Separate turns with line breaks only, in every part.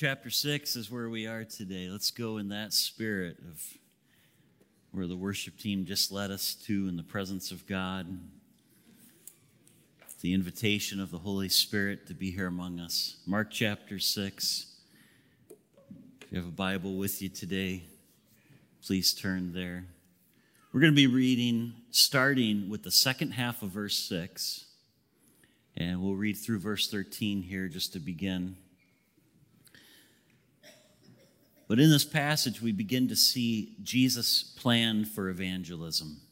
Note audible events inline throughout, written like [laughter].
Chapter 6 is where we are today. Let's go in that spirit of where the worship team just led us to in the presence of God. The invitation of the Holy Spirit to be here among us. Mark chapter 6. If you have a Bible with you today, please turn there. We're going to be reading starting with the second half of verse 6. And we'll read through verse 13 here just to begin. But in this passage, we begin to see Jesus' plan for evangelism.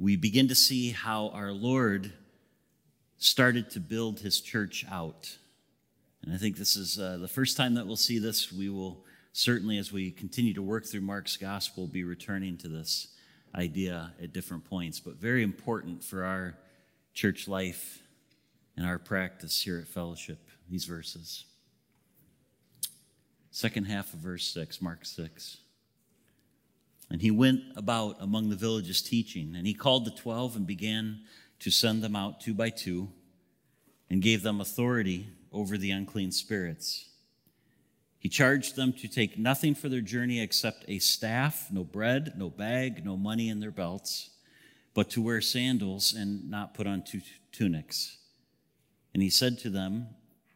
We begin to see how our Lord started to build his church out. And I think this is uh, the first time that we'll see this. We will certainly, as we continue to work through Mark's gospel, be returning to this idea at different points, but very important for our church life and our practice here at Fellowship, these verses. Second half of verse 6, Mark 6. And he went about among the villages teaching, and he called the twelve and began to send them out two by two, and gave them authority over the unclean spirits. He charged them to take nothing for their journey except a staff, no bread, no bag, no money in their belts, but to wear sandals and not put on two tunics. And he said to them,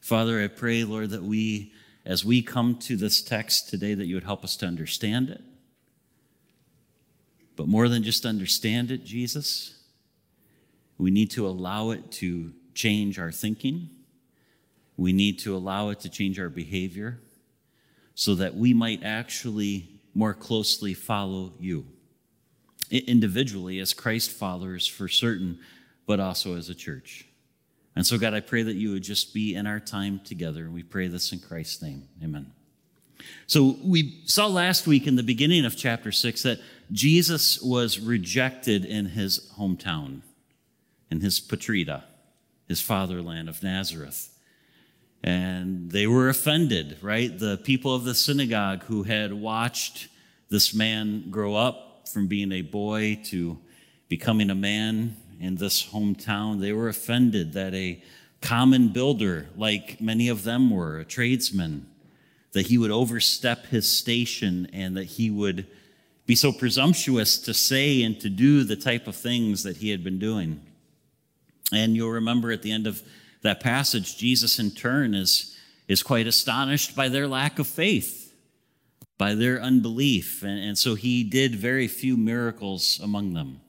Father, I pray, Lord, that we, as we come to this text today, that you would help us to understand it. But more than just understand it, Jesus, we need to allow it to change our thinking. We need to allow it to change our behavior so that we might actually more closely follow you individually as Christ followers for certain, but also as a church. And so, God, I pray that you would just be in our time together. We pray this in Christ's name. Amen. So, we saw last week in the beginning of chapter 6 that Jesus was rejected in his hometown, in his patrida, his fatherland of Nazareth. And they were offended, right? The people of the synagogue who had watched this man grow up from being a boy to becoming a man in this hometown, they were offended that a common builder, like many of them were, a tradesman, that he would overstep his station and that he would be so presumptuous to say and to do the type of things that he had been doing. And you'll remember at the end of that passage, Jesus in turn is, is quite astonished by their lack of faith, by their unbelief. And, and so he did very few miracles among them.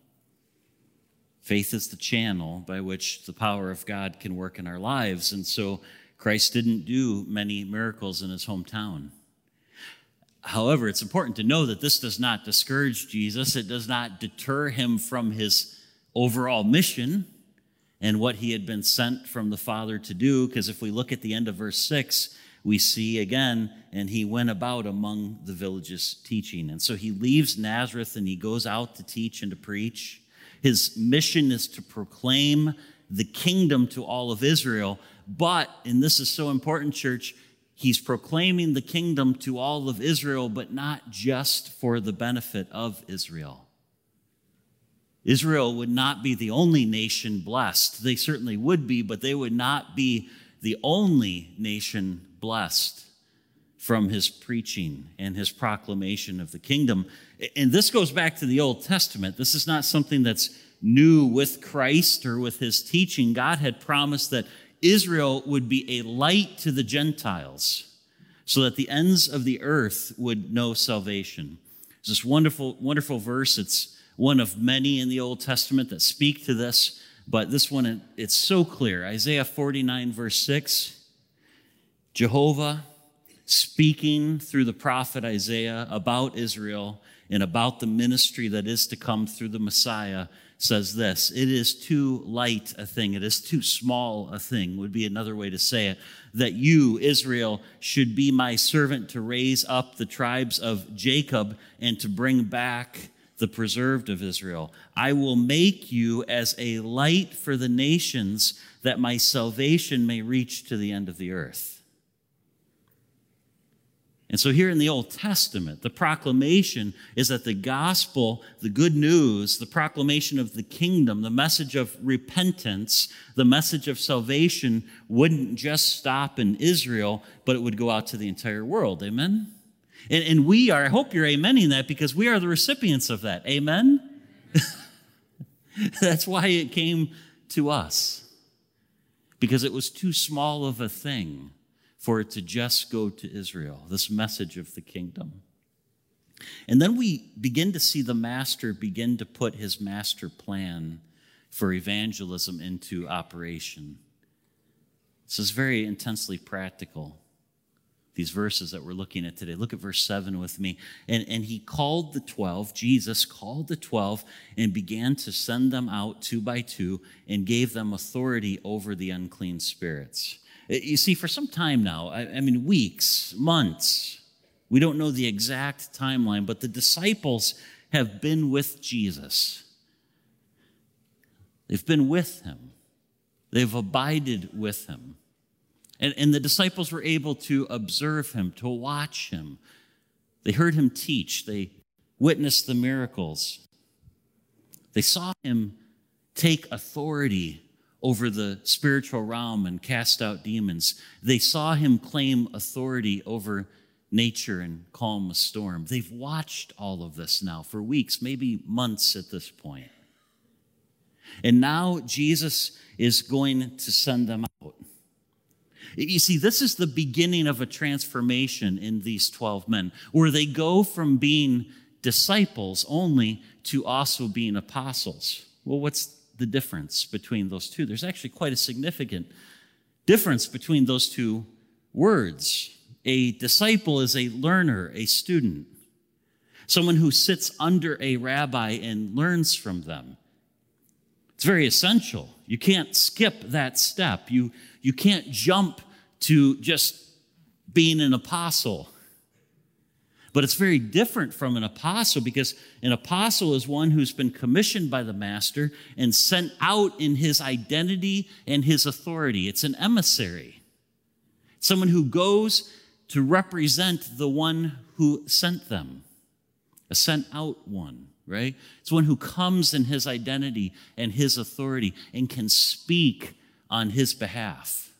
Faith is the channel by which the power of God can work in our lives. And so Christ didn't do many miracles in his hometown. However, it's important to know that this does not discourage Jesus. It does not deter him from his overall mission and what he had been sent from the Father to do. Because if we look at the end of verse 6, we see again, and he went about among the villages teaching. And so he leaves Nazareth and he goes out to teach and to preach. His mission is to proclaim the kingdom to all of Israel. But, and this is so important, church, he's proclaiming the kingdom to all of Israel, but not just for the benefit of Israel. Israel would not be the only nation blessed. They certainly would be, but they would not be the only nation blessed from his preaching and his proclamation of the kingdom. And this goes back to the Old Testament. This is not something that's new with Christ or with his teaching. God had promised that Israel would be a light to the Gentiles so that the ends of the earth would know salvation. It's this wonderful, wonderful verse. It's one of many in the Old Testament that speak to this, but this one, it's so clear. Isaiah 49, verse 6 Jehovah speaking through the prophet Isaiah about Israel and about the ministry that is to come through the Messiah, says this It is too light a thing, it is too small a thing, would be another way to say it, that you, Israel, should be my servant to raise up the tribes of Jacob and to bring back the preserved of Israel. I will make you as a light for the nations that my salvation may reach to the end of the earth. And so, here in the Old Testament, the proclamation is that the gospel, the good news, the proclamation of the kingdom, the message of repentance, the message of salvation wouldn't just stop in Israel, but it would go out to the entire world. Amen? And, and we are, I hope you're amening that because we are the recipients of that. Amen? [laughs] That's why it came to us, because it was too small of a thing for it to just go to Israel, this message of the kingdom. And then we begin to see the master begin to put his master plan for evangelism into operation. This is very intensely practical. These verses that we're looking at today. Look at verse 7 with me. And, and he called the 12, Jesus called the 12 and began to send them out two by two and gave them authority over the unclean spirits. Uh, you see, for some time now, I, I mean, weeks, months, we don't know the exact timeline, but the disciples have been with Jesus. They've been with him, they've abided with him. And, and the disciples were able to observe him, to watch him. They heard him teach, they witnessed the miracles. They saw him take authority over the spiritual realm and cast out demons. They saw him claim authority over nature and calm a storm. They've watched all of this now for weeks, maybe months at this point. And now Jesus is going to send them out. You see, this is the beginning of a transformation in these 12 men, where they go from being disciples only to also being apostles. Well, what's the difference between those two. There's actually quite a significant difference between those two words. A disciple is a learner, a student, someone who sits under a rabbi and learns from them. It's very essential. You can't skip that step. You, you can't jump to just being an apostle but it's very different from an apostle because an apostle is one who's been commissioned by the master and sent out in his identity and his authority. It's an emissary, someone who goes to represent the one who sent them, a sent out one, right? It's one who comes in his identity and his authority and can speak on his behalf.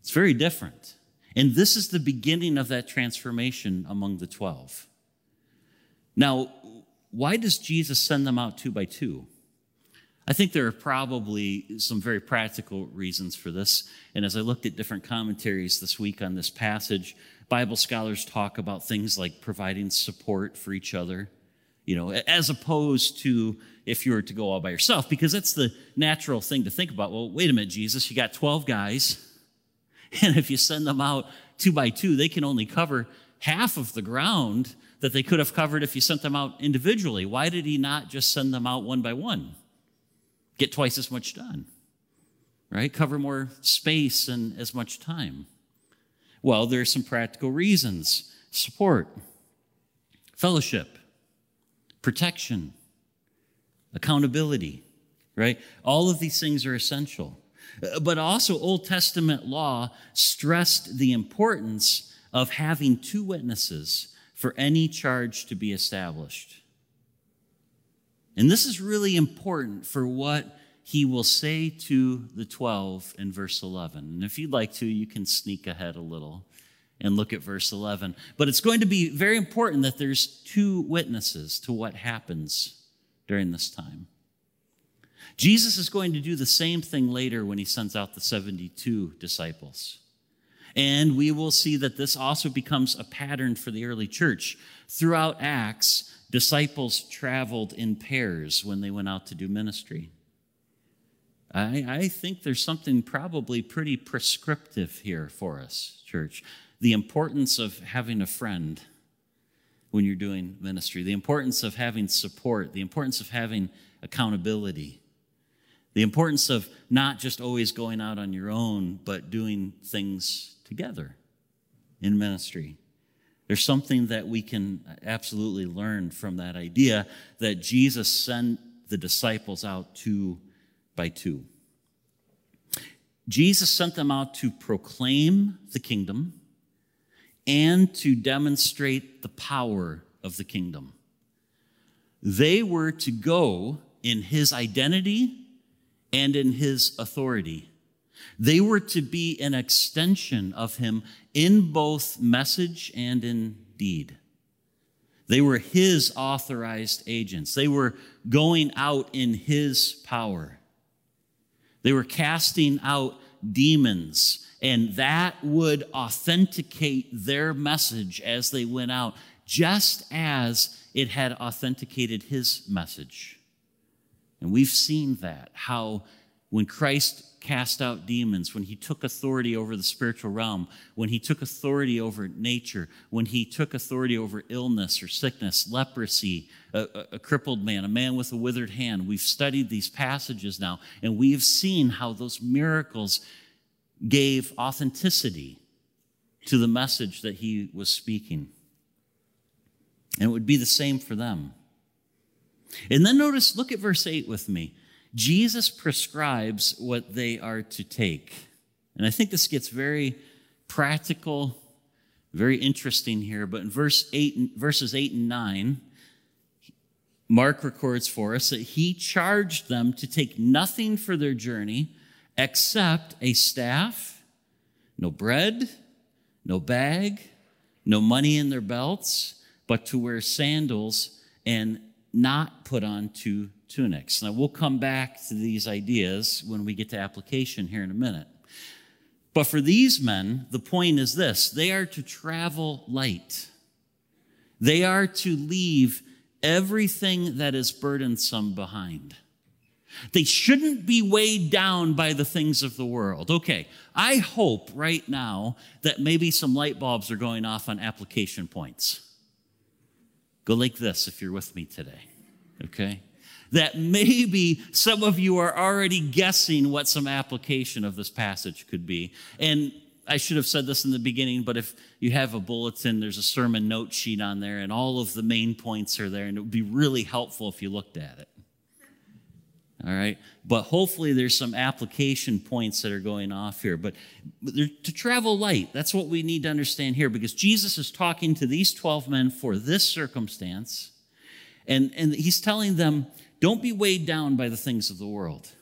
It's very different. And this is the beginning of that transformation among the 12. Now, why does Jesus send them out two by two? I think there are probably some very practical reasons for this. And as I looked at different commentaries this week on this passage, Bible scholars talk about things like providing support for each other, you know, as opposed to if you were to go all by yourself, because that's the natural thing to think about. Well, wait a minute, Jesus, you got 12 guys [laughs] And if you send them out two by two, they can only cover half of the ground that they could have covered if you sent them out individually. Why did he not just send them out one by one? Get twice as much done, right? Cover more space and as much time. Well, there are some practical reasons support, fellowship, protection, accountability, right? All of these things are essential. But also, Old Testament law stressed the importance of having two witnesses for any charge to be established. And this is really important for what he will say to the 12 in verse 11. And if you'd like to, you can sneak ahead a little and look at verse 11. But it's going to be very important that there's two witnesses to what happens during this time. Jesus is going to do the same thing later when he sends out the 72 disciples. And we will see that this also becomes a pattern for the early church. Throughout Acts, disciples traveled in pairs when they went out to do ministry. I, I, think there's something probably pretty prescriptive here for us, church. The importance of having a friend, when you're doing ministry, the importance of having support, the importance of having accountability, the importance of not just always going out on your own, but doing things together in ministry. There's something that we can absolutely learn from that idea that Jesus sent the disciples out two by two. Jesus sent them out to proclaim the kingdom and to demonstrate the power of the kingdom. They were to go in his identity and in his authority. They were to be an extension of him in both message and in deed. They were his authorized agents. They were going out in his power. They were casting out demons, and that would authenticate their message as they went out, just as it had authenticated his message. And we've seen that, how when Christ cast out demons, when he took authority over the spiritual realm, when he took authority over nature, when he took authority over illness or sickness, leprosy, a, a, a, crippled man, a man with a withered hand. We've studied these passages now, and we have seen how those miracles gave authenticity to the message that he was speaking. And it would be the same for them. And then notice, look at verse 8 with me. Jesus prescribes what they are to take. And I think this gets very practical, very interesting here. But in verse 8, verses 8 and 9, Mark records for us that he charged them to take nothing for their journey except a staff, no bread, no bag, no money in their belts, but to wear sandals and not put on two tunics. Now, we'll come back to these ideas when we get to application here in a minute. But for these men, the point is this they are to travel light, they are to leave everything that is burdensome behind. They shouldn't be weighed down by the things of the world. Okay, I hope right now that maybe some light bulbs are going off on application points. Go like this if you're with me today, okay? That maybe some of you are already guessing what some application of this passage could be. And I should have said this in the beginning, but if you have a bulletin, there's a sermon note sheet on there, and all of the main points are there, and it would be really helpful if you looked at it. All right. But hopefully there's some application points that are going off here. But to travel light, that's what we need to understand here because Jesus is talking to these 12 men for this circumstance. And, and he's telling them, don't be weighed down by the things of the world.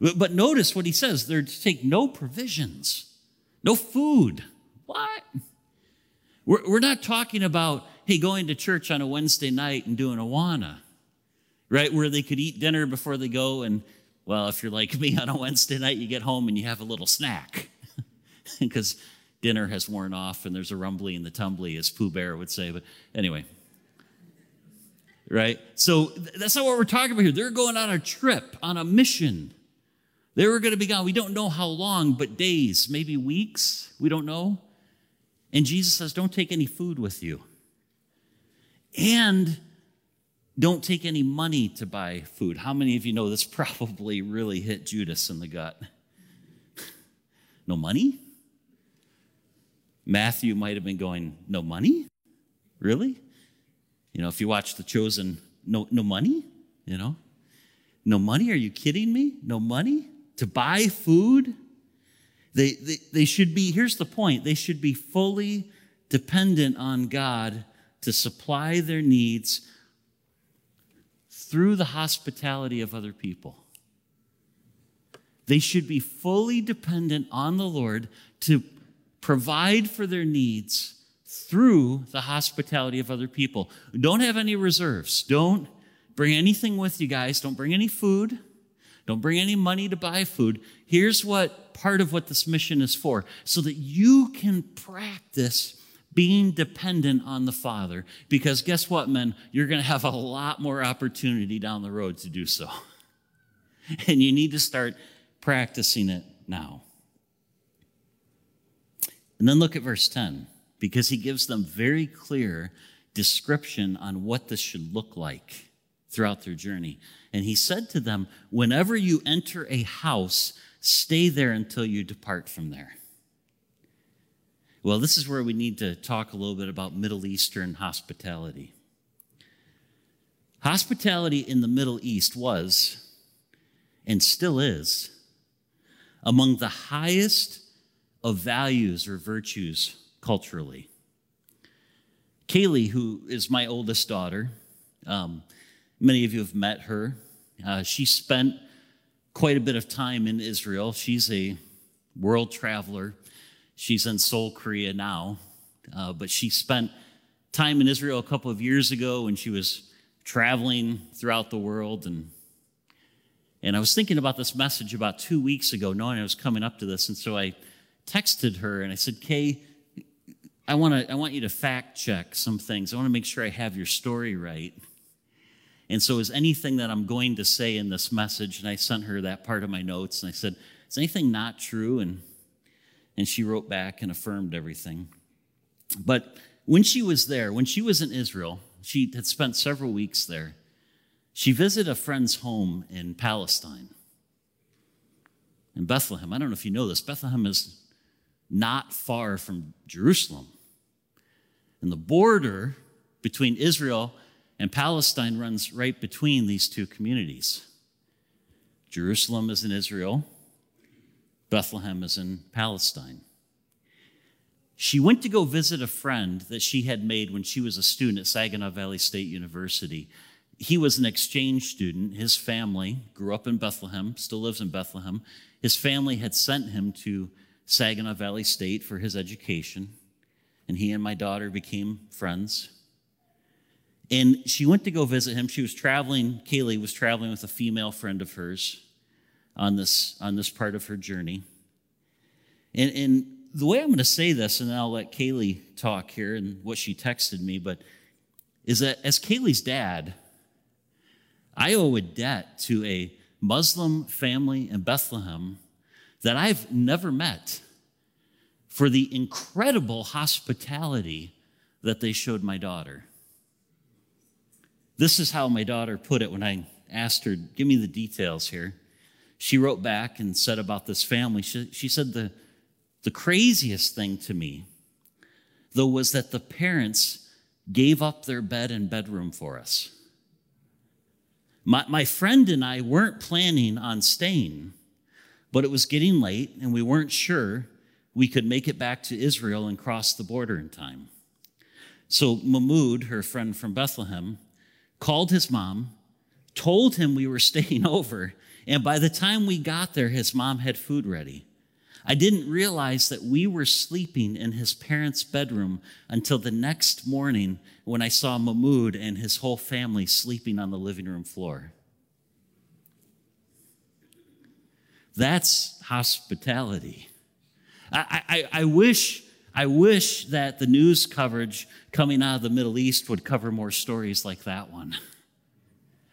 But, but notice what he says they're to take no provisions, no food. What? We're, we're not talking about, hey, going to church on a Wednesday night and doing Awana right? Where they could eat dinner before they go. And, well, if you're like me [laughs] on a Wednesday night, you get home and you have a little snack [laughs] because dinner has worn off and there's a rumbly and the tumbly, as Pooh Bear would say. But anyway, right? So that's not what we're talking about here. They're going on a trip, on a mission. They were going to be gone. We don't know how long, but days, maybe weeks. We don't know. And Jesus says, Don't take any food with you. And don't take any money to buy food. How many of you know this [laughs] probably really hit Judas in the gut? no money? Matthew might have been going, No money? Really? You know, if you watch The Chosen, no, no money? You know? No money? Are you kidding me? No money? To buy food? They, they, they should be, here's the point, they should be fully dependent on God to supply their needs through the hospitality of other people. They should be fully dependent on the Lord to provide for their needs through the hospitality of other people. Don't have any reserves. Don't bring anything with you guys. Don't bring any food. Don't bring any money to buy food. Here's what part of what this mission is for so that you can practice being dependent on the Father. Because guess what, men? You're going to have a lot more opportunity down the road to do so. [laughs] And you need to start practicing it now. And then look at verse 10, because he gives them very clear description on what this should look like throughout their journey. And he said to them, Whenever you enter a house, stay there until you depart from there. Well, this is where we need to talk a little bit about Middle Eastern hospitality. Hospitality in the Middle East was, and still is, among the highest of values or virtues culturally. Kaylee, who is my oldest daughter, um, many of you have met her. Uh, she spent quite a bit of time in Israel. She's a world traveler. She's in Seoul, Korea now, uh, but she spent time in Israel a couple of years ago when she was traveling throughout the world. And, and I was thinking about this message about two weeks ago, knowing I was coming up to this. And so I texted her and I said, Kay, I, wanna, I want you to fact check some things. I want to make sure I have your story right. And so, is anything that I'm going to say in this message, and I sent her that part of my notes, and I said, Is anything not true? And, and she wrote back and affirmed everything. But when she was there, when she was in Israel, she had spent several weeks there. She visited a friend's home in Palestine, in Bethlehem. I don't know if you know this, Bethlehem is not far from Jerusalem. And the border between Israel and Palestine runs right between these two communities. Jerusalem is in Israel, Bethlehem is in Palestine. She went to go visit a friend that she had made when she was a student at Saginaw Valley State University. He was an exchange student. His family grew up in Bethlehem, still lives in Bethlehem. His family had sent him to Saginaw Valley State for his education, and he and my daughter became friends. And she went to go visit him. She was traveling, Kaylee was traveling with a female friend of hers on this, on this part of her journey. And, and the way I'm going to say this, and I'll let Kaylee talk here and what she texted me, but is that as Kaylee's dad, I owe a debt to a Muslim family in Bethlehem that I've never met for the incredible hospitality that they showed my daughter. This is how my daughter put it when I asked her, Give me the details here. She wrote back and said about this family, she, she said, the, the craziest thing to me, though, was that the parents gave up their bed and bedroom for us. My, my friend and I weren't planning on staying, but it was getting late and we weren't sure we could make it back to Israel and cross the border in time. So Mahmoud, her friend from Bethlehem, called his mom, told him we were staying [laughs] over, and by the time we got there, his mom had food ready. I didn't realize that we were sleeping in his parents' bedroom until the next morning when I saw Mahmoud and his whole family sleeping on the living room floor. That's hospitality. I, I, I, wish I wish that the news coverage coming out of the Middle East would cover more stories like that one.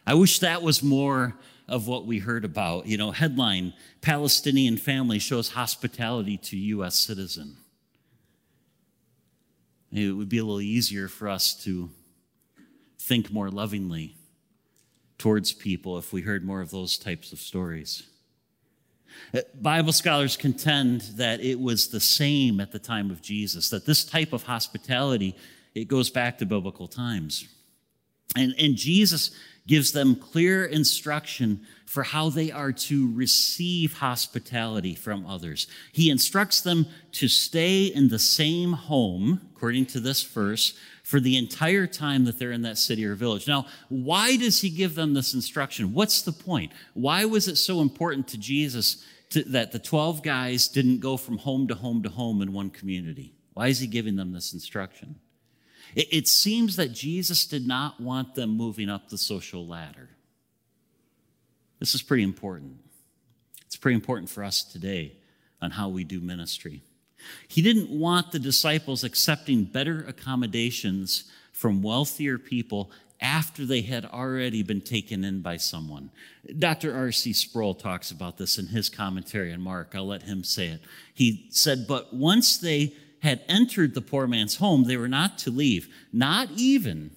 I wish that was more of what we heard about. You know, headline Palestinian family shows hospitality to U.S. citizen. It would be a little easier for us to think more lovingly towards people if we heard more of those types of stories. Uh, Bible scholars contend that it was the same at the time of Jesus, that this type of hospitality, it goes back to biblical times. And, and Jesus gives them clear instruction for how they are to receive hospitality from others. He instructs them to stay in the same home, according to this verse, for the entire time that they're in that city or village. Now, why does he give them this instruction? What's the point? Why was it so important to Jesus to, that the 12 guys didn't go from home to home to home in one community? Why is he giving them this instruction? It, it seems that Jesus did not want them moving up the social ladder. This is pretty important. It's pretty important for us today on how we do ministry. He didn't want the disciples accepting better accommodations from wealthier people after they had already been taken in by someone. Dr. R.C. Sproul talks about this in his commentary on Mark. I'll let him say it. He said, But once they had entered the poor man's home, they were not to leave, not even,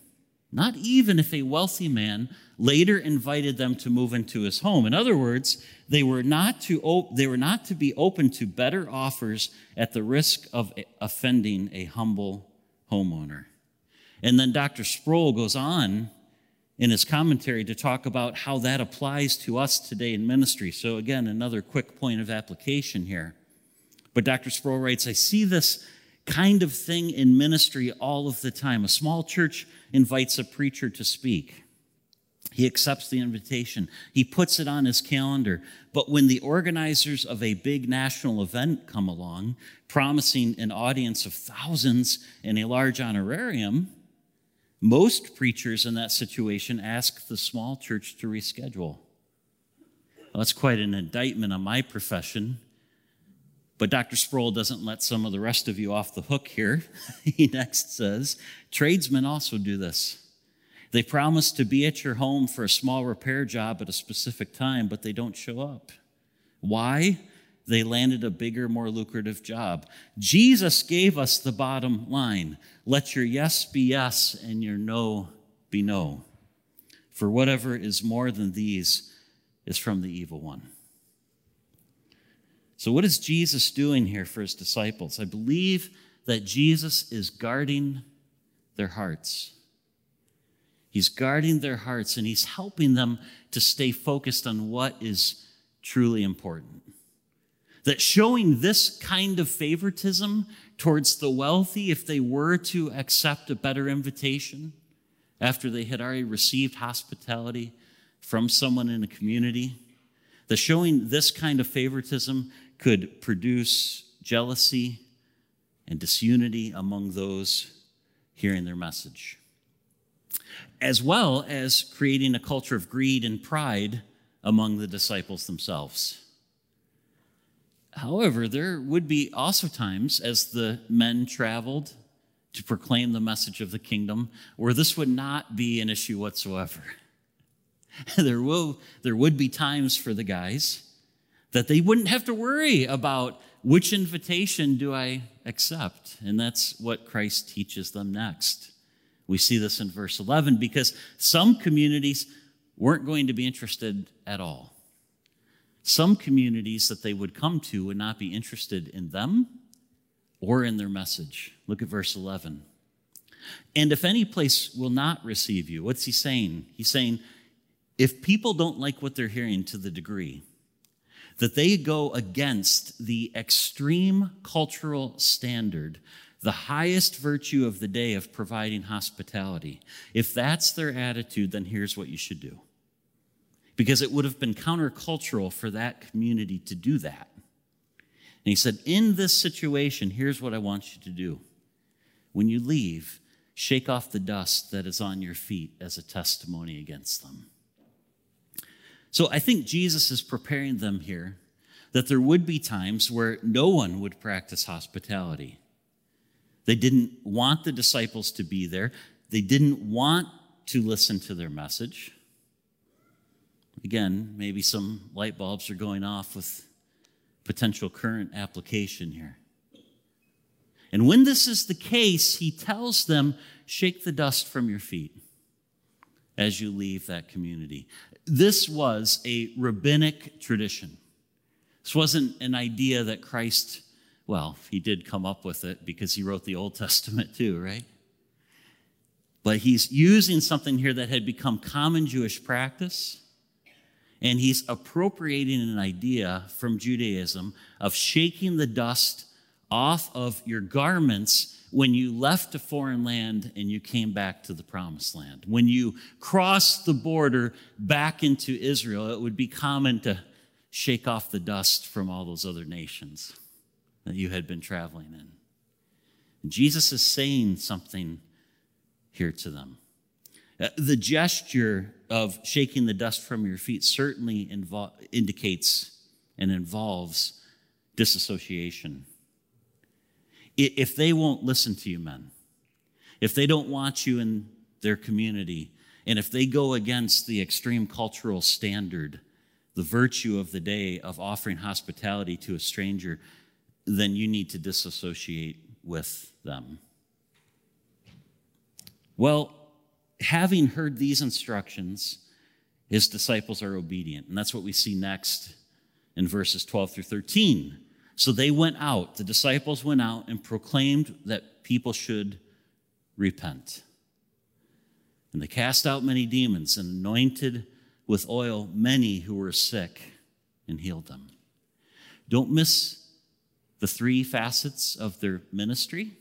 not even if a wealthy man later invited them to move into his home. In other words, they were not to, op- they were not to be open to better offers at the risk of offending a humble homeowner. And then Dr. Sproul goes on in his commentary to talk about how that applies to us today in ministry. So, again, another quick point of application here. But Dr. Sproul writes I see this kind of thing in ministry all of the time. A small church invites a preacher to speak. He accepts the invitation. He puts it on his calendar. But when the organizers of a big national event come along, promising an audience of thousands and a large honorarium, most preachers in that situation ask the small church to reschedule. Well, that's quite an indictment on my profession. But Dr. Sproul doesn't let some of the rest of you off the hook here. [laughs] he next says, Tradesmen also do this. They promise to be at your home for a small repair job at a specific time, but they don't show up. Why? They landed a bigger, more lucrative job. Jesus gave us the bottom line let your yes be yes and your no be no. For whatever is more than these is from the evil one. So, what is Jesus doing here for his disciples? I believe that Jesus is guarding their hearts. He's guarding their hearts and he's helping them to stay focused on what is truly important. That showing this kind of favoritism towards the wealthy, if they were to accept a better invitation after they had already received hospitality from someone in a community, that showing this kind of favoritism could produce jealousy and disunity among those hearing their message as well as creating a culture of greed and pride among the disciples themselves. However, there would be also times as the men traveled to proclaim the message of the kingdom where this would not be an issue whatsoever. [laughs] there, will, there would be times for the guys that they wouldn't have to worry about which invitation do I accept. And that's what Christ teaches them next. We see this in verse 11 because some communities weren't going to be interested at all. Some communities that they would come to would not be interested in them or in their message. Look at verse 11. And if any place will not receive you, what's he saying? He's saying, if people don't like what they're hearing to the degree that they go against the extreme cultural standard the highest virtue of the day of providing hospitality. If that's their attitude, then here's what you should do. Because it would have been countercultural for that community to do that. And he said, In this situation, here's what I want you to do. When you leave, shake off the dust that is on your feet as a testimony against them. So I think Jesus is preparing them here that there would be times where no one would practice hospitality. They didn't want the disciples to be there. They didn't want to listen to their message. Again, maybe some light bulbs are going off with potential current application here. And when this is the case, he tells them, shake the dust from your feet as you leave that community. This was a rabbinic tradition. This wasn't an idea that Christ well, he did come up with it because he wrote the Old Testament too, right? But he's using something here that had become common Jewish practice, and he's appropriating an idea from Judaism of shaking the dust off of your garments when you left a foreign land and you came back to the promised land. When you crossed the border back into Israel, it would be common to shake off the dust from all those other nations that you had been traveling in. And Jesus is saying something here to them. Uh, the gesture of shaking the dust from your feet certainly invo- indicates and involves disassociation. If they won't listen to you, men, if they don't want you in their community, and if they go against the extreme cultural standard, the virtue of the day of offering hospitality to a stranger, then you need to disassociate with them. Well, having heard these instructions, his disciples are obedient. And that's what we see next in verses 12 through 13. So they went out, the disciples went out and proclaimed that people should repent. And they cast out many demons and anointed with oil many who were sick and healed them. Don't miss the three facets of their ministry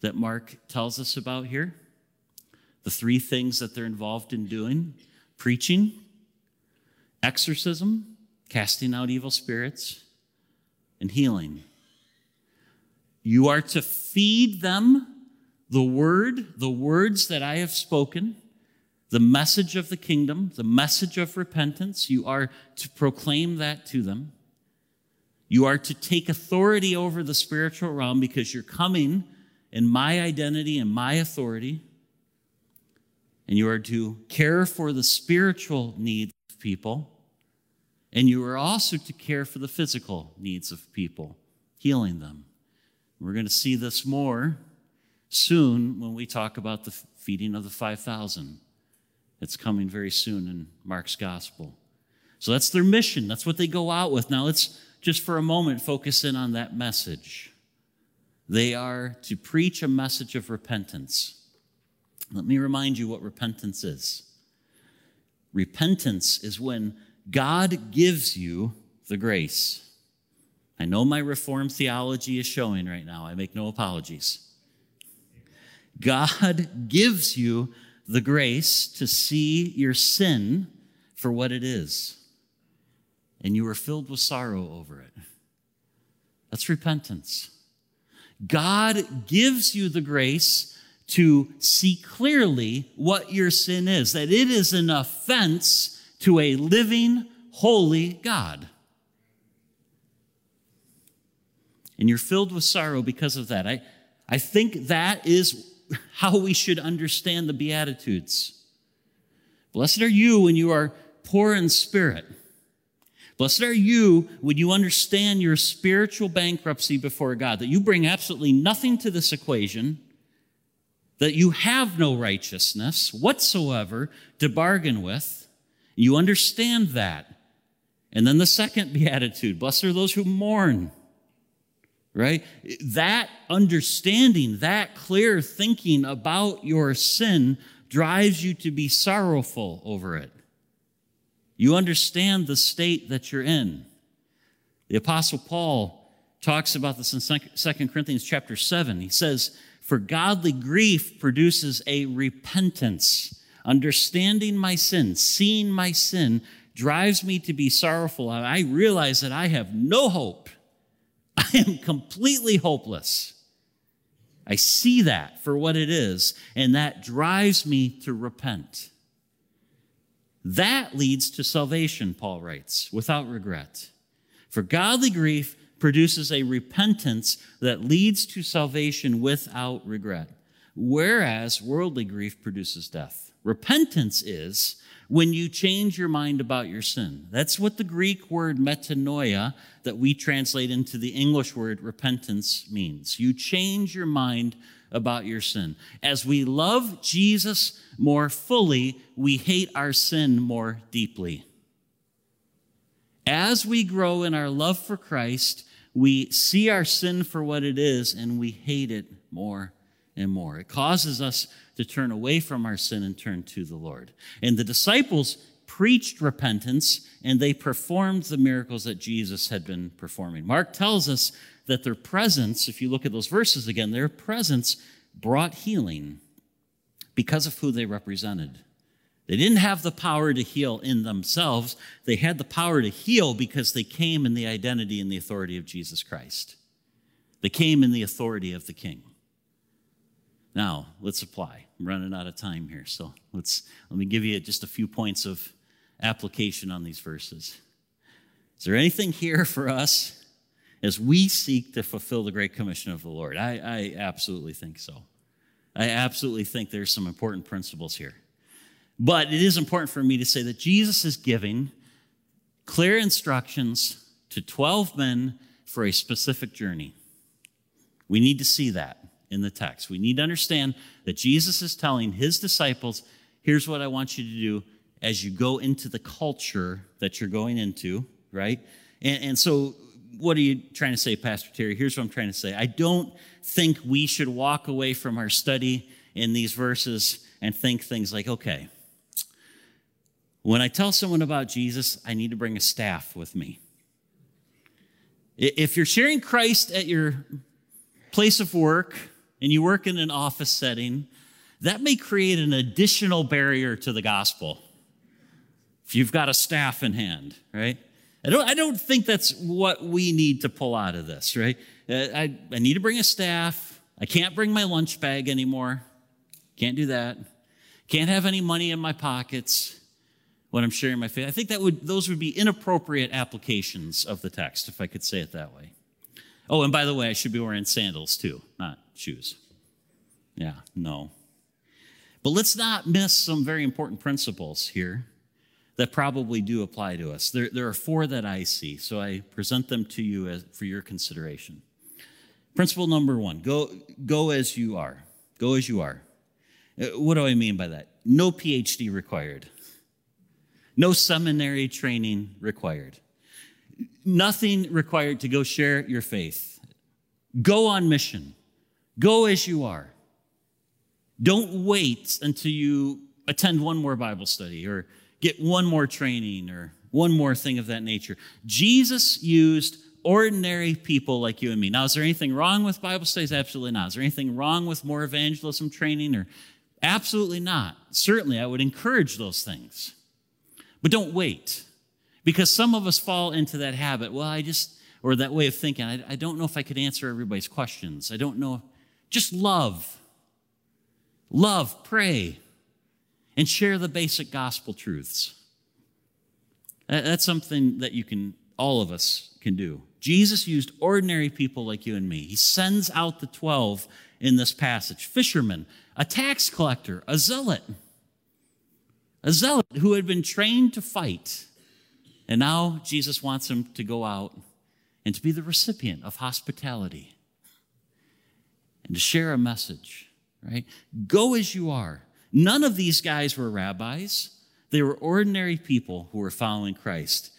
that Mark tells us about here. The three things that they're involved in doing preaching, exorcism, casting out evil spirits, and healing. You are to feed them the word, the words that I have spoken, the message of the kingdom, the message of repentance. You are to proclaim that to them. You are to take authority over the spiritual realm because you're coming in my identity and my authority. And you are to care for the spiritual needs of people. And you are also to care for the physical needs of people, healing them. We're going to see this more soon when we talk about the feeding of the 5,000. It's coming very soon in Mark's gospel. So that's their mission. That's what they go out with. Now let's just for a moment focus in on that message. They are to preach a message of repentance. Let me remind you what repentance is. Repentance is when God gives you the grace. I know my Reformed theology is showing right now. I make no apologies. God gives you the grace to see your sin for what it is and you are filled with sorrow over it. That's repentance. God gives you the grace to see clearly what your sin is, that it is an offense to a living, holy God. And you're filled with sorrow because of that. I, I think that is how we should understand the Beatitudes. Blessed are you when you are poor in spirit Blessed are you when you understand your spiritual bankruptcy before God, that you bring absolutely nothing to this equation, that you have no righteousness whatsoever to bargain with. You understand that. And then the second [laughs] beatitude blessed are those who mourn, right? That understanding, that clear thinking about your sin drives you to be sorrowful over it. You understand the state that you're in. The apostle Paul talks about this in 2 Corinthians chapter 7. He says, "For godly grief produces a repentance. Understanding my sin, seeing my sin drives me to be sorrowful. I realize that I have no hope. [laughs] I am completely hopeless. I see that for what it is, and that drives me to repent." That leads to salvation, Paul writes, without regret. For godly grief produces a repentance that leads to salvation without regret, whereas worldly grief produces death. Repentance is when you change your mind about your sin. That's what the Greek word metanoia that we translate into the English word repentance means. You change your mind about your sin. As we love Jesus more fully, we hate our sin more deeply. As we grow in our love for Christ, we see our sin for what it is and we hate it more and more. It causes us to turn away from our sin and turn to the Lord. And the disciples preached repentance and they performed the miracles that Jesus had been performing. Mark tells us that their presence, if you look at those verses again, their presence brought healing because of who they represented. They didn't have the power to heal in themselves. They had the power to heal because they came in the identity and the authority of Jesus Christ. They came in the authority of the King. Now, let's apply. I'm running out of time here, so let's let me give you just a few points of application on these verses. Is there anything here for us as we seek to fulfill the Great Commission of the Lord. I, I absolutely think so. I absolutely think there's some important principles here. But it is important for me to say that Jesus is giving clear instructions to 12 men for a specific journey. We need to see that in the text. We need to understand that Jesus is telling his disciples, here's what I want you to do as you go into the culture that you're going into, right? And, and so, what are you trying to say, Pastor Terry? Here's what I'm trying to say. I don't think we should walk away from our study in these verses and think things like, okay, when I tell someone about Jesus, I need to bring a staff with me. If you're sharing Christ at your place of work and you work in an office setting, that may create an additional barrier to the gospel. If you've got a staff in hand, right? I don't, I don't think that's what we need to pull out of this, right? Uh, I, I need to bring a staff. I can't bring my lunch bag anymore. Can't do that. Can't have any money in my pockets when I'm sharing my faith. I think that would those would be inappropriate applications of the text, if I could say it that way. Oh, and by the way, I should be wearing sandals too, not shoes. Yeah, no. But let's not miss some very important principles here that probably do apply to us. There, there are four that I see, so I present them to you as, for your consideration. Principle number one go, go as you are. Go as you are. Uh, what do I mean by that? No PhD required, no seminary training required, nothing required to go share your faith. Go on mission, go as you are. Don't wait until you attend one more Bible study or get one more training or one more thing of that nature. Jesus used ordinary people like you and me. Now, is there anything wrong with Bible studies? Absolutely not. Is there anything wrong with more evangelism training or absolutely not? Certainly, I would encourage those things. But don't wait because some of us fall into that habit. Well, I just, or that way of thinking, I, I don't know if I could answer everybody's questions. I don't know. Just love. Love, pray, and share the basic gospel truths. That's something that you can, all of us can do. Jesus used ordinary people like you and me. He sends out the 12 in this passage fishermen, a tax collector, a zealot, a zealot who had been trained to fight. And now Jesus wants him to go out and to be the recipient of hospitality and to share a message, right? Go as you are. None of these guys were rabbis. They were ordinary people who were following Christ.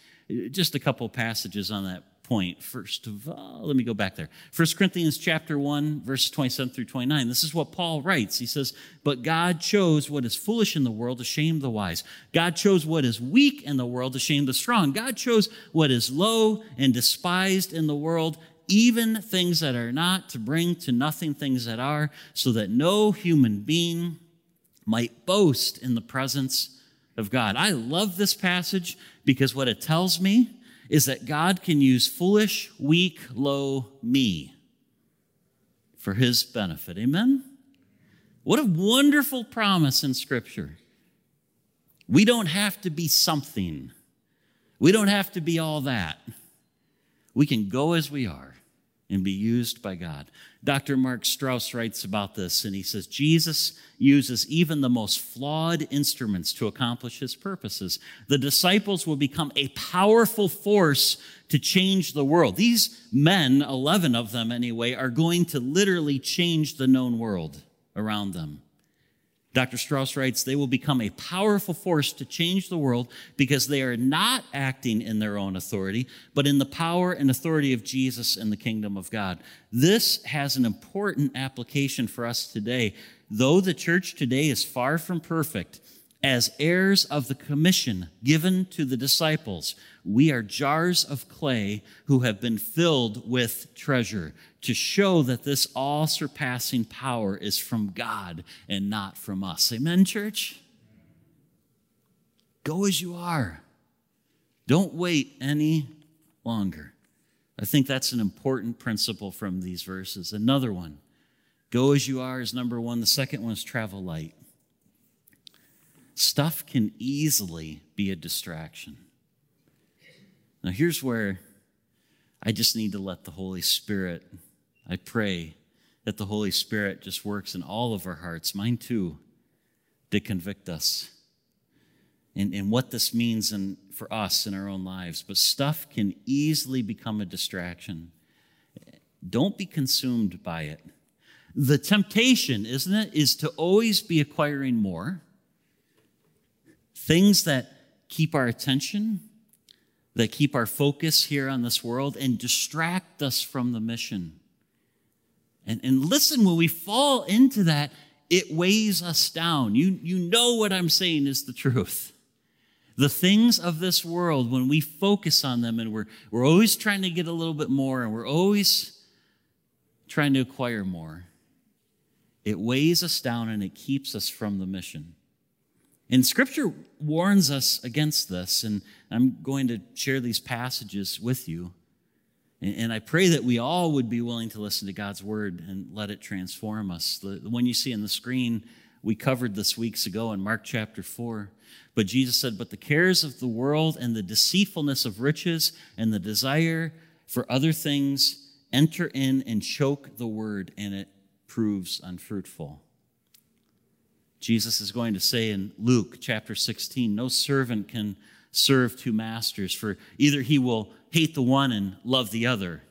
Just a couple passages on that point. First of all, let me go back there. 1 Corinthians chapter 1, verses 27 through 29. This is what Paul writes. He says, But God chose what is foolish in the world to shame the wise. God chose what is weak in the world to shame the strong. God chose what is low and despised in the world, even things that are not, to bring to nothing things that are, so that no human being might boast in the presence of God. I love this passage because what it tells me is that God can use foolish, weak, low me for his benefit. Amen? What a wonderful promise in Scripture. We don't have to be something, we don't have to be all that. We can go as we are and be used by God. Dr. Mark Strauss writes about this, and he says Jesus uses even the most flawed instruments to accomplish his purposes. The disciples will become a powerful force to change the world. These men, 11 of them anyway, are going to literally change the known world around them. Dr. Strauss writes, they will become a powerful force to change the world because they are not acting in their own authority, but in the power and authority of Jesus and the kingdom of God. This has an important application for us today. Though the church today is far from perfect, as heirs of the commission given to the disciples, we are jars of clay who have been filled with treasure to show that this all surpassing power is from God and not from us. Amen, church? Go as you are. Don't wait any longer. I think that's an important principle from these verses. Another one go as you are is number one. The second one is travel light. Stuff can easily be a distraction. Now, here's where I just need to let the Holy Spirit, I pray that the Holy Spirit just works in all of our hearts, mine too, to convict us in, in what this means in, for us in our own lives. But stuff can easily become a distraction. don't be consumed by it. The temptation, isn't it, is to always be acquiring more. Things that keep our attention, that keep our focus here on this world, and distract us from the mission. And, and listen, when we fall into that, it weighs us down. You, you know what I'm saying is the truth. The things of this world, when we focus on them and we're, we're always trying to get a little bit more and we're always trying to acquire more, it weighs us down and it keeps us from the mission. And scripture warns us against this, and I'm going to share these passages with you. And I pray that we all would be willing to listen to God's word and let it transform us. The, one you see on the screen, we covered this weeks ago in Mark chapter 4. But Jesus said, But the cares of the world and the deceitfulness of riches and the desire for other things enter in and choke the word, and it proves unfruitful. Jesus is going to say in Luke chapter 16, No servant can serve two masters, for either he will hate the one and love the other,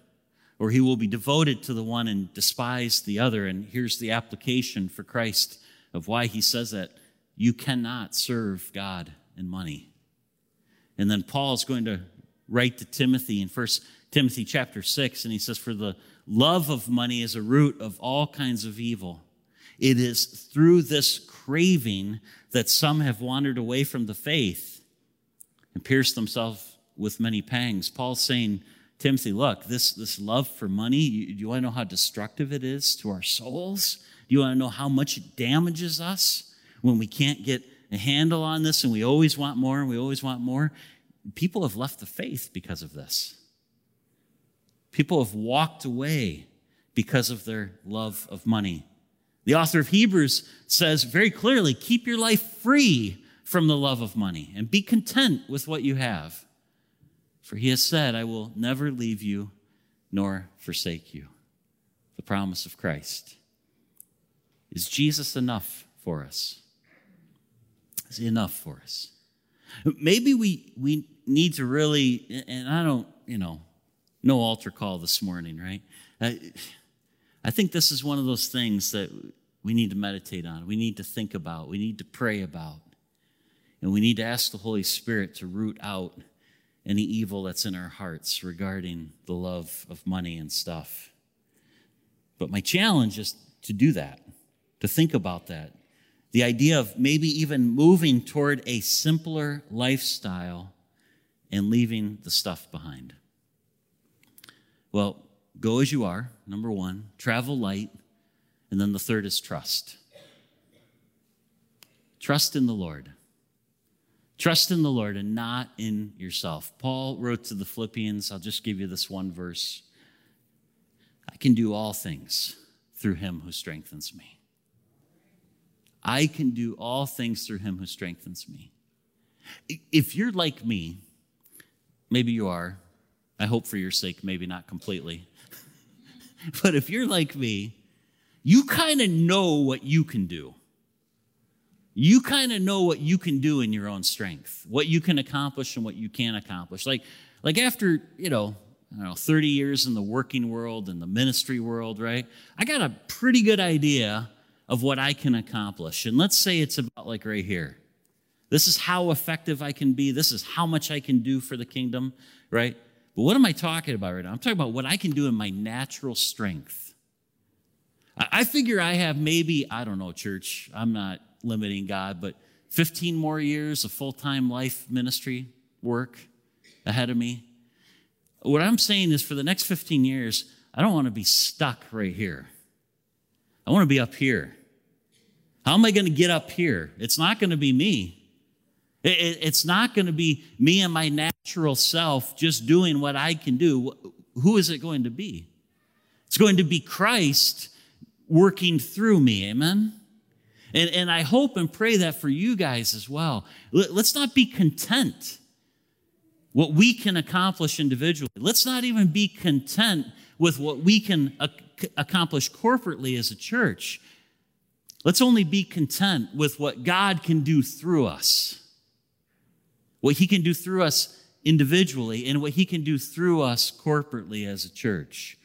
or he will be devoted to the one and despise the other. And here's the application for Christ of why he says that you cannot serve God and money. And then Paul's going to write to Timothy in First Timothy chapter 6, and he says, For the love of money is a root of all kinds of evil. It is through this craving that some have wandered away from the faith and pierced themselves with many pangs. Paul's saying, Timothy, look, this, this love for money, you, you want to know how destructive it is to our souls? Do you want to know how much it damages us when we can't get a handle on this and we always want more and we always want more? People have left the faith because of this. People have walked away because of their love of money. The author of Hebrews says very clearly keep your life free from the love of money and be content with what you have. For he has said, I will never leave you nor forsake you. The promise of Christ. Is Jesus enough for us? Is he enough for us? Maybe we, we need to really, and I don't, you know, no altar call this morning, right? I, I think this is one of those things that we need to meditate on, we need to think about, we need to pray about, and we need to ask the Holy Spirit to root out any evil that's in our hearts regarding the love of money and stuff. But my challenge is to do that, to think about that. The idea of maybe even moving toward a simpler lifestyle and leaving the stuff behind. Well, go as you are, number one, travel light, and then the third is trust. Trust in the Lord. Trust in the Lord and not in yourself. Paul wrote to the Philippians, I'll just give you this one verse. I can do all things through him who strengthens me. I can do all things through him who strengthens me. If you're like me, maybe you are, I hope for your sake, maybe not completely. [laughs] but if you're like me, you kind of know what you can do you kind of know what you can do in your own strength, what you can accomplish and what you can't accomplish. Like, like after, you know, I don't know, 30 years in the working world and the ministry world, right? I got a pretty good idea of what I can accomplish. And let's say it's about like right here. This is how effective I can be. This is how much I can do for the kingdom, right? But what am I talking about right now? I'm talking about what I can do in my natural strength. I figure I have maybe, I don't know, church, I'm not limiting God, but 15 more years of full time life ministry work ahead of me. What I'm saying is for the next 15 years, I don't want to be stuck right here. I want to be up here. How am I going to get up here? It's not going to be me. It's not going to be me and my natural self just doing what I can do. Who is it going to be? It's going to be Christ working through me. Amen? And, and I hope and pray that for you guys as well. Let's not be content what we can accomplish individually. Let's not even be content with what we can accomplish corporately as a church. Let's only be content with what God can do through us. What He can do through us individually and what He can do through us corporately as a church.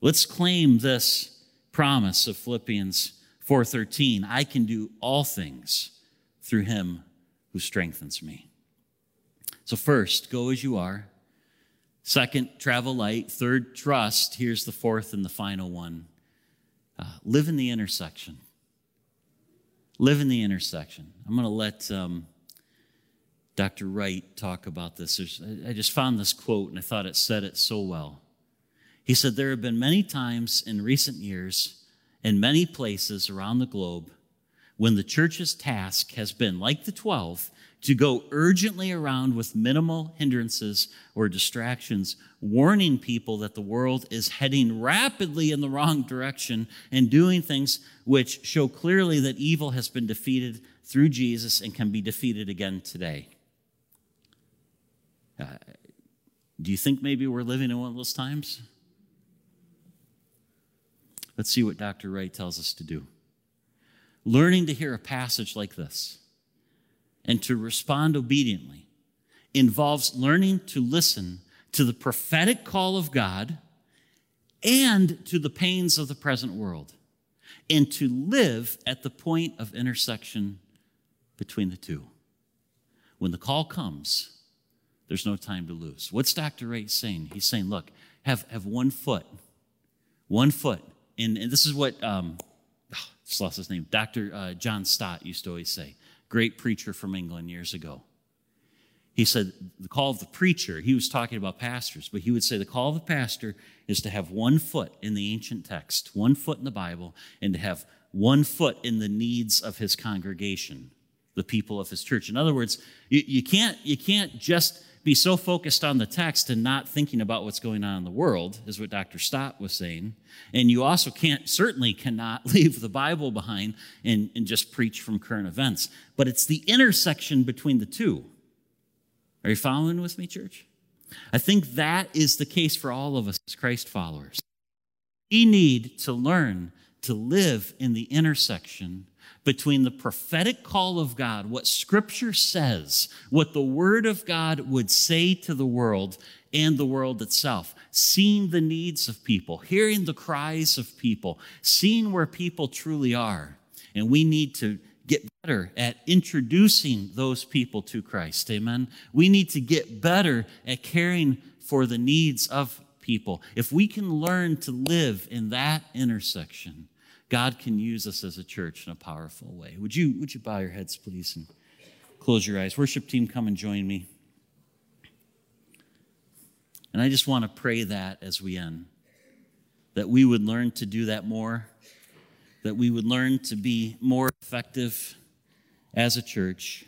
Let's claim this promise of Philippians 4:13. I can do all things through him who strengthens me. So first, go as you are. Second, travel light. Third, trust. Here's the fourth and the final one. Uh, live in the intersection. Live in the intersection. I'm going to let um, Dr. Wright talk about this. There's, I just found this quote and I thought it said it so well. He said, There have been many times in recent years, in many places around the globe, when the church's task has been, like the 12, to go urgently around with minimal hindrances or distractions, warning people that the world is heading rapidly in the wrong direction and doing things which show clearly that evil has been defeated through Jesus and can be defeated again today. Uh, do you think maybe we're living in one of those times? Let's see what Dr. Wright tells us to do. Learning to hear a passage like this and to respond obediently involves learning to listen to the prophetic call of God and to the pains of the present world, and to live at the point of intersection between the two. When the call comes, there's no time to lose. What's Dr. Wright saying? He's saying, look, have, have one foot, one foot. And, and this is what, um, oh, [sighs] just lost his name, Dr. Uh, John Stott used to always say great preacher from England years ago. He said, the call of the preacher, he was talking about pastors, but he would say the call of the pastor is to have one foot in the ancient text, one foot in the Bible, and to have one foot in the needs of his congregation, the people of his church. In other words, you, you, can't, you can't just be so focused on the text and not thinking about what's going on in the world, is what Dr. Stott was saying. And you also can't, certainly cannot [laughs] leave the Bible behind and, and just preach from current events. But it's the intersection between the two. Are you following with me, church? I think that is the case for all of us as Christ followers. We need to learn to live in the intersection between the prophetic call of God, what Scripture says, what the Word of God would say to the world, and the world itself. Seeing the needs of people, hearing the cries of people, seeing where people truly are. And we need to get better at introducing those people to Christ. Amen. We need to get better at caring for the needs of people. If we can learn to live in that intersection, God can use us as a church in a powerful way. Would you, would you bow your heads, please, and close your eyes? Worship team, come and join me. And I just want to pray that as we end, that we would learn to do that more, that we would learn to be more effective as a church,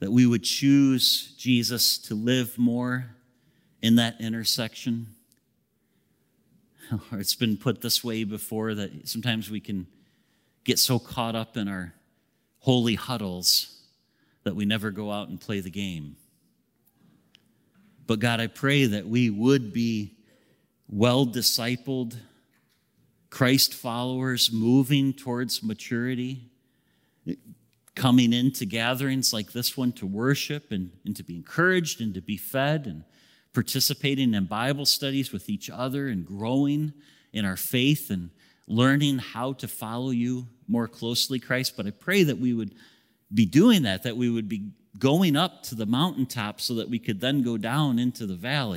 that we would choose Jesus to live more in that intersection or [laughs] it's been put this way before that sometimes we can get so caught up in our holy huddles that we never go out and play the game. But God, I pray that we would be well discipled Christ followers moving towards maturity, coming into gatherings like this one to worship and, and to be encouraged and to be fed and participating in Bible studies with each other and growing in our faith and learning how to follow you more closely, Christ. But I pray that we would be doing that, that we would be going up to the mountaintop so that we could then go down into the valley.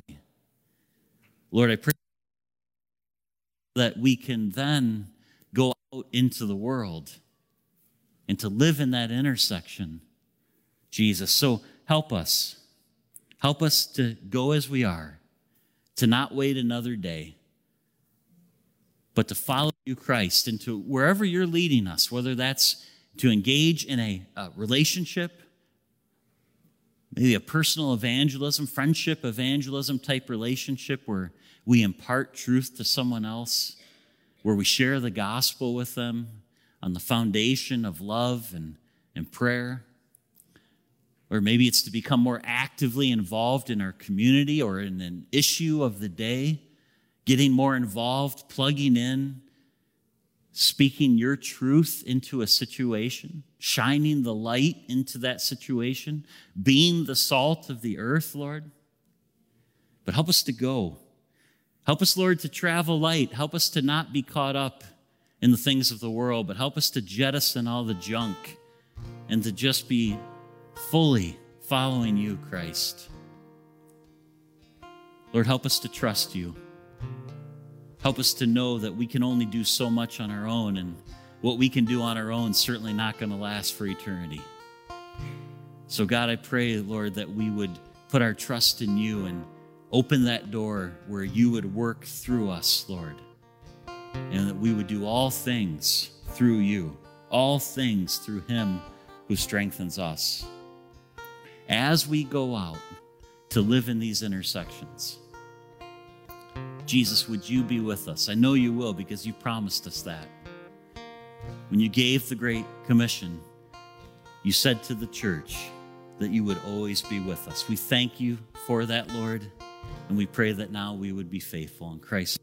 Lord, I pray that we can then go out into the world and to live in that intersection, Jesus. So help us. Help us to go as we are, to not wait another day, but to follow you, Christ, into wherever you're leading us, whether that's to engage in a, a relationship, maybe a personal evangelism, friendship evangelism type relationship where we impart truth to someone else, where we share the gospel with them on the foundation of love and, and prayer. Or maybe it's to become more actively involved in our community or in an issue of the day, getting more involved, plugging in, speaking your truth into a situation, shining the light into that situation, being the salt of the earth, Lord. But help us to go Help us, Lord, to travel light. Help us to not be caught up in the things of the world, but help us to jettison all the junk and to just be fully following you, Christ. Lord, help us to trust you. Help us to know that we can only do so much on our own, and what we can do on our own certainly not going to last for eternity. So, God, I pray, Lord, that we would put our trust in you and open that door where you would work through us, Lord, and that we would do all things through you, all things through Him who strengthens us. As we go out to live in these intersections, Jesus, would you be with us? I know you will because you promised us that. When you gave the Great Commission, you said to the church that you would always be with us. We thank you for that, Lord, and we pray that now we would be faithful in Christ.